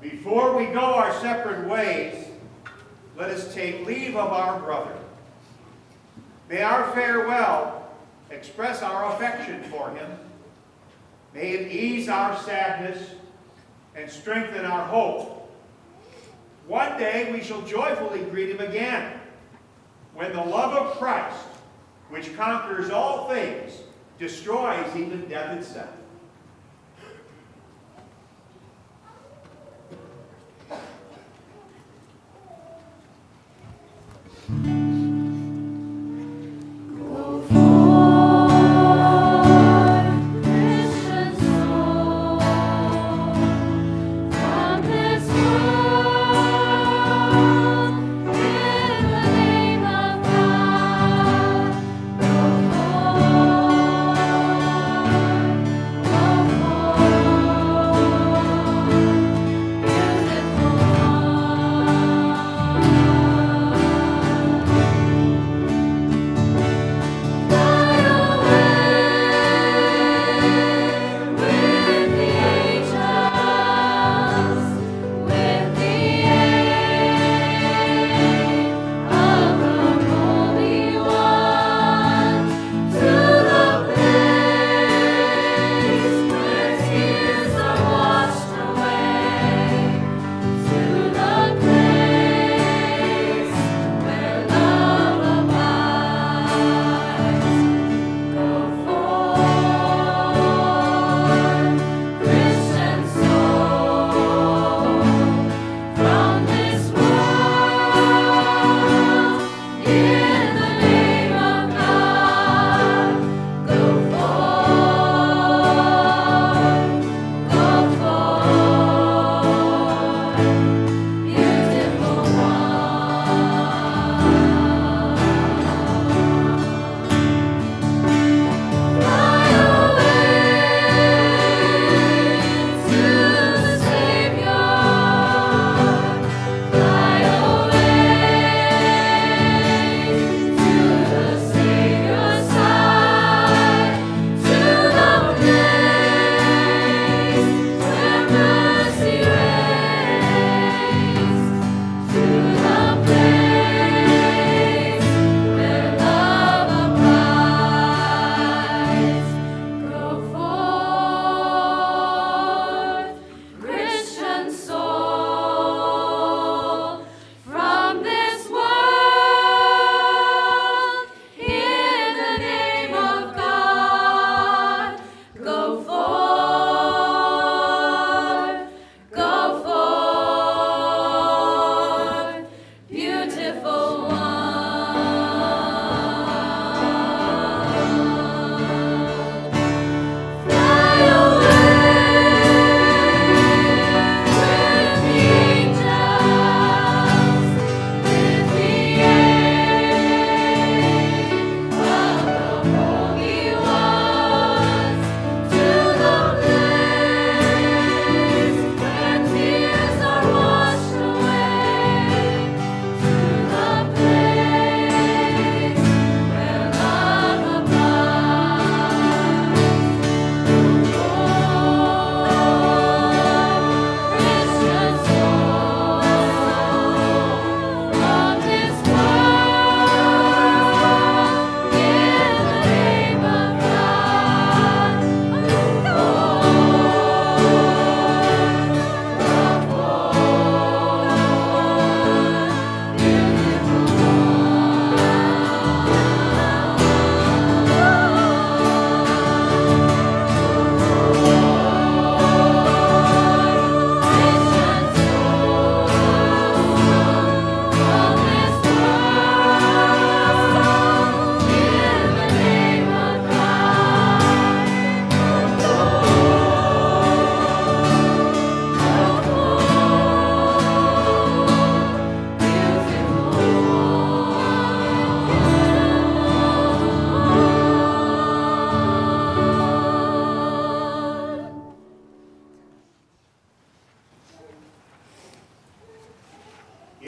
Before we go our separate ways, let us take leave of our brother. May our farewell express our affection for him. May it ease our sadness and strengthen our hope. One day we shall joyfully greet him again, when the love of Christ, which conquers all things, destroys even death itself. Mm-hmm.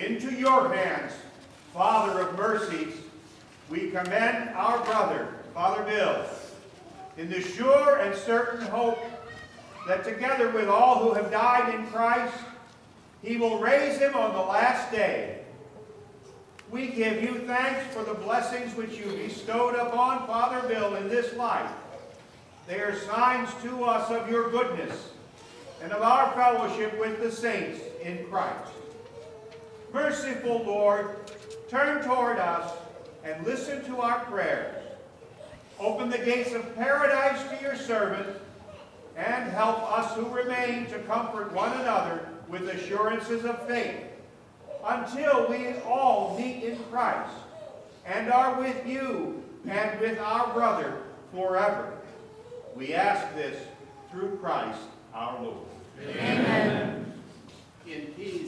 Into your hands, Father of mercies, we commend our brother, Father Bill, in the sure and certain hope that together with all who have died in Christ, he will raise him on the last day. We give you thanks for the blessings which you bestowed upon Father Bill in this life. They are signs to us of your goodness and of our fellowship with the saints in Christ. Merciful Lord, turn toward us and listen to our prayers. Open the gates of paradise to your servant and help us who remain to comfort one another with assurances of faith until we all meet in Christ and are with you and with our brother forever. We ask this through Christ our Lord. Amen. In peace.